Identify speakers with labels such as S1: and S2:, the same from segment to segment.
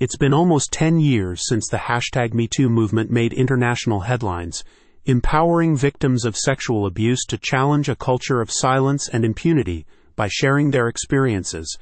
S1: It's been almost 10 years since the hashtag MeToo movement made international headlines, empowering victims of sexual abuse to challenge a culture of silence and impunity by sharing their experiences.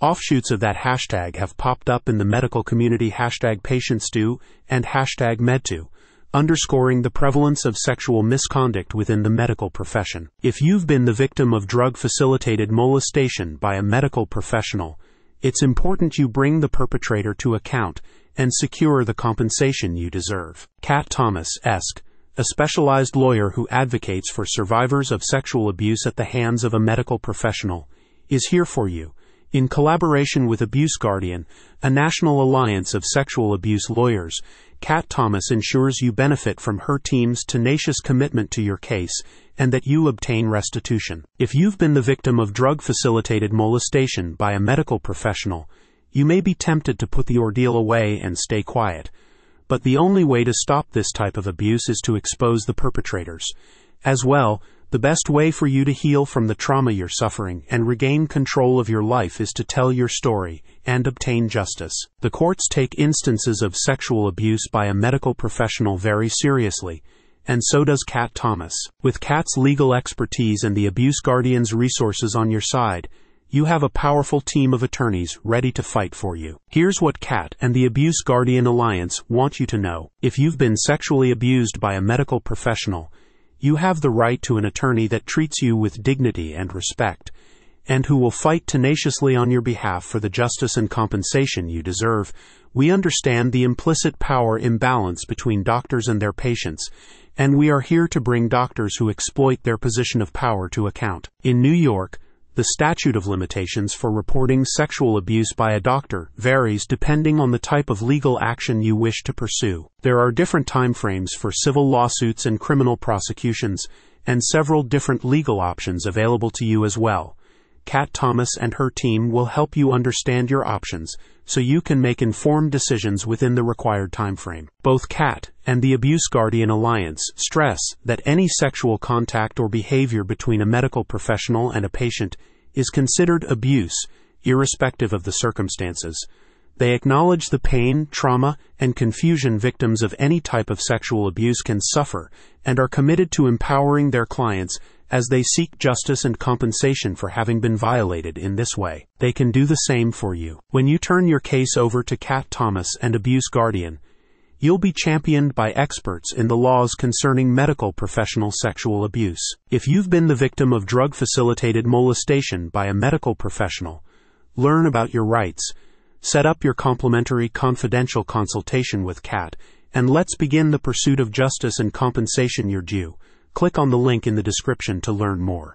S1: Offshoots of that hashtag have popped up in the medical community hashtag PatientsToo and hashtag MedToo, underscoring the prevalence of sexual misconduct within the medical profession. If you've been the victim of drug facilitated molestation by a medical professional, it's important you bring the perpetrator to account and secure the compensation you deserve. Kat Thomas, ESK, a specialized lawyer who advocates for survivors of sexual abuse at the hands of a medical professional, is here for you in collaboration with Abuse Guardian, a national alliance of sexual abuse lawyers, Kat Thomas ensures you benefit from her team's tenacious commitment to your case and that you obtain restitution. If you've been the victim of drug facilitated molestation by a medical professional, you may be tempted to put the ordeal away and stay quiet. But the only way to stop this type of abuse is to expose the perpetrators. As well, the best way for you to heal from the trauma you're suffering and regain control of your life is to tell your story and obtain justice. The courts take instances of sexual abuse by a medical professional very seriously, and so does Kat Thomas. With Kat's legal expertise and the Abuse Guardian's resources on your side, you have a powerful team of attorneys ready to fight for you. Here's what Kat and the Abuse Guardian Alliance want you to know. If you've been sexually abused by a medical professional, you have the right to an attorney that treats you with dignity and respect, and who will fight tenaciously on your behalf for the justice and compensation you deserve. We understand the implicit power imbalance between doctors and their patients, and we are here to bring doctors who exploit their position of power to account. In New York, the statute of limitations for reporting sexual abuse by a doctor varies depending on the type of legal action you wish to pursue. There are different timeframes for civil lawsuits and criminal prosecutions, and several different legal options available to you as well. Kat Thomas and her team will help you understand your options so you can make informed decisions within the required timeframe. Both Kat and the Abuse Guardian Alliance stress that any sexual contact or behavior between a medical professional and a patient is considered abuse, irrespective of the circumstances. They acknowledge the pain, trauma, and confusion victims of any type of sexual abuse can suffer and are committed to empowering their clients as they seek justice and compensation for having been violated in this way. They can do the same for you. When you turn your case over to Kat Thomas and Abuse Guardian, you'll be championed by experts in the laws concerning medical professional sexual abuse. If you've been the victim of drug facilitated molestation by a medical professional, learn about your rights, set up your complimentary confidential consultation with Kat, and let's begin the pursuit of justice and compensation you're due. Click on the link in the description to learn more.